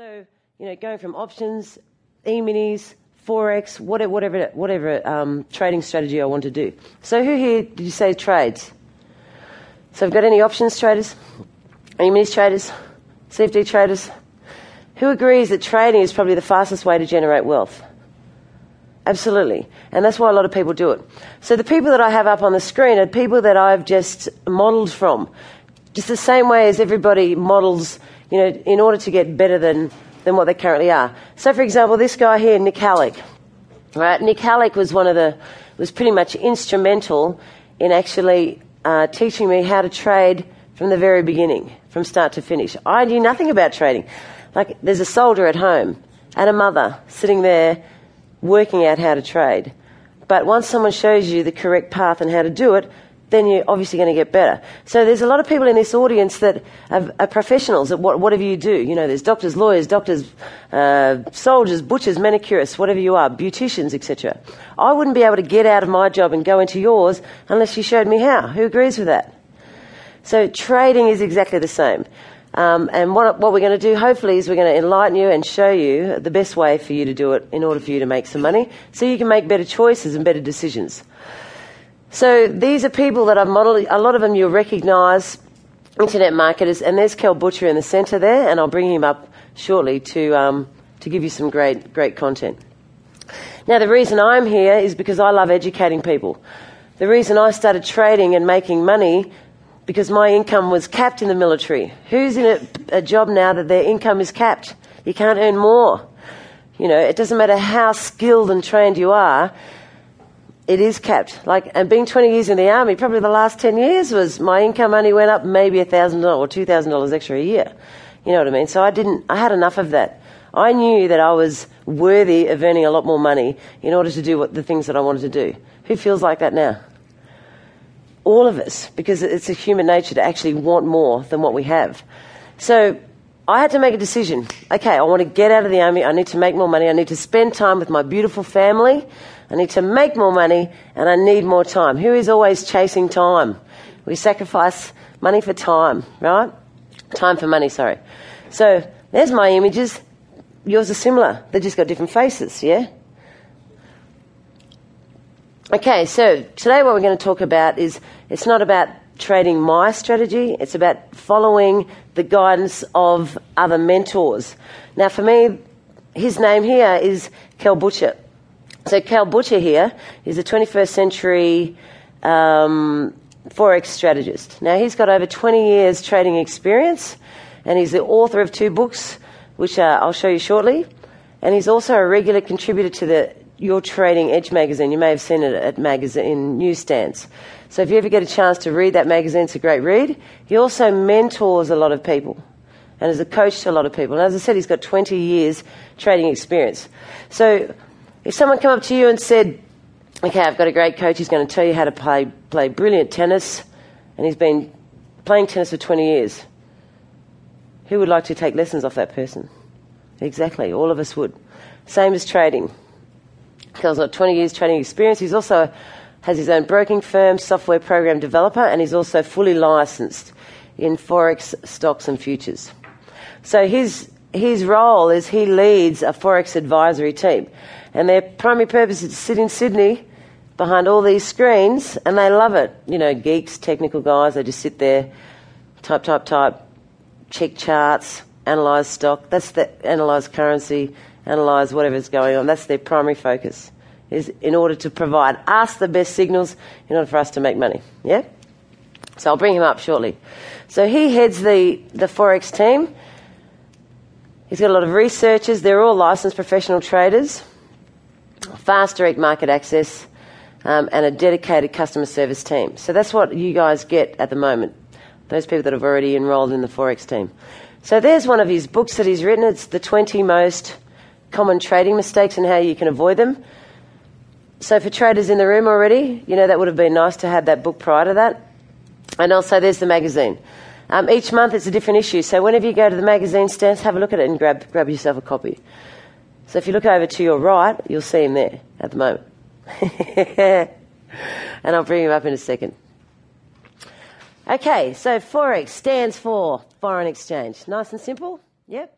So, you know, going from options, e-minis, forex, whatever, whatever, whatever um, trading strategy I want to do. So, who here did you say trades? So, I've got any options traders, e-minis traders, CFD traders? Who agrees that trading is probably the fastest way to generate wealth? Absolutely. And that's why a lot of people do it. So the people that I have up on the screen are people that I've just modelled from. Just the same way as everybody models, you know, in order to get better than, than what they currently are. So for example, this guy here, Nick Halleck. Right? Nick Halleck was one of the, was pretty much instrumental in actually uh, teaching me how to trade from the very beginning, from start to finish. I knew nothing about trading. Like, there's a soldier at home and a mother sitting there working out how to trade. But once someone shows you the correct path and how to do it, then you're obviously going to get better. So there's a lot of people in this audience that are, are professionals at what, whatever you do. You know, there's doctors, lawyers, doctors, uh, soldiers, butchers, manicurists, whatever you are, beauticians, etc. I wouldn't be able to get out of my job and go into yours unless you showed me how. Who agrees with that? So trading is exactly the same. Um, and what, what we're going to do, hopefully, is we're going to enlighten you and show you the best way for you to do it in order for you to make some money so you can make better choices and better decisions. So these are people that I've modelled. A lot of them you'll recognise, internet marketers, and there's Kel Butcher in the centre there, and I'll bring him up shortly to, um, to give you some great, great content. Now, the reason I'm here is because I love educating people. The reason I started trading and making money because my income was capped in the military. Who's in a, a job now that their income is capped? You can't earn more. You know, it doesn't matter how skilled and trained you are, it is capped. Like, and being 20 years in the army, probably the last 10 years was my income only went up maybe $1,000 or $2,000 extra a year. You know what I mean? So I didn't, I had enough of that. I knew that I was worthy of earning a lot more money in order to do what, the things that I wanted to do. Who feels like that now? all of us, because it's a human nature to actually want more than what we have. So I had to make a decision. Okay, I want to get out of the army. I need to make more money. I need to spend time with my beautiful family. I need to make more money and I need more time. Who is always chasing time? We sacrifice money for time, right? Time for money, sorry. So there's my images. Yours are similar. They've just got different faces, yeah? Okay, so today what we're going to talk about is it's not about trading my strategy, it's about following the guidance of other mentors. Now, for me, his name here is Kel Butcher. So, Kel Butcher here is a 21st century um, Forex strategist. Now, he's got over 20 years trading experience, and he's the author of two books, which uh, I'll show you shortly. And he's also a regular contributor to the your Trading Edge magazine. You may have seen it at magazine newsstands. So if you ever get a chance to read that magazine, it's a great read. He also mentors a lot of people and is a coach to a lot of people. And as I said, he's got 20 years trading experience. So if someone come up to you and said, okay, I've got a great coach, he's going to tell you how to play, play brilliant tennis, and he's been playing tennis for 20 years, who would like to take lessons off that person? Exactly, all of us would. Same as trading. Kel's got 20 years trading experience. He's also has his own broking firm, software program developer, and he's also fully licensed in forex stocks and futures. So his his role is he leads a forex advisory team, and their primary purpose is to sit in Sydney behind all these screens, and they love it. You know, geeks, technical guys, they just sit there, type, type, type, check charts, analyze stock. That's the analyze currency analyse whatever's going on. That's their primary focus, is in order to provide us the best signals in order for us to make money. Yeah? So I'll bring him up shortly. So he heads the, the Forex team. He's got a lot of researchers. They're all licensed professional traders, fast direct market access, um, and a dedicated customer service team. So that's what you guys get at the moment, those people that have already enrolled in the Forex team. So there's one of his books that he's written. It's the 20 most common trading mistakes and how you can avoid them. So, for traders in the room already, you know, that would have been nice to have that book prior to that. And also, there's the magazine. Um, each month it's a different issue. So, whenever you go to the magazine stands, have a look at it and grab, grab yourself a copy. So, if you look over to your right, you'll see him there at the moment. and I'll bring him up in a second. Okay, so Forex stands for foreign exchange. Nice and simple? Yep.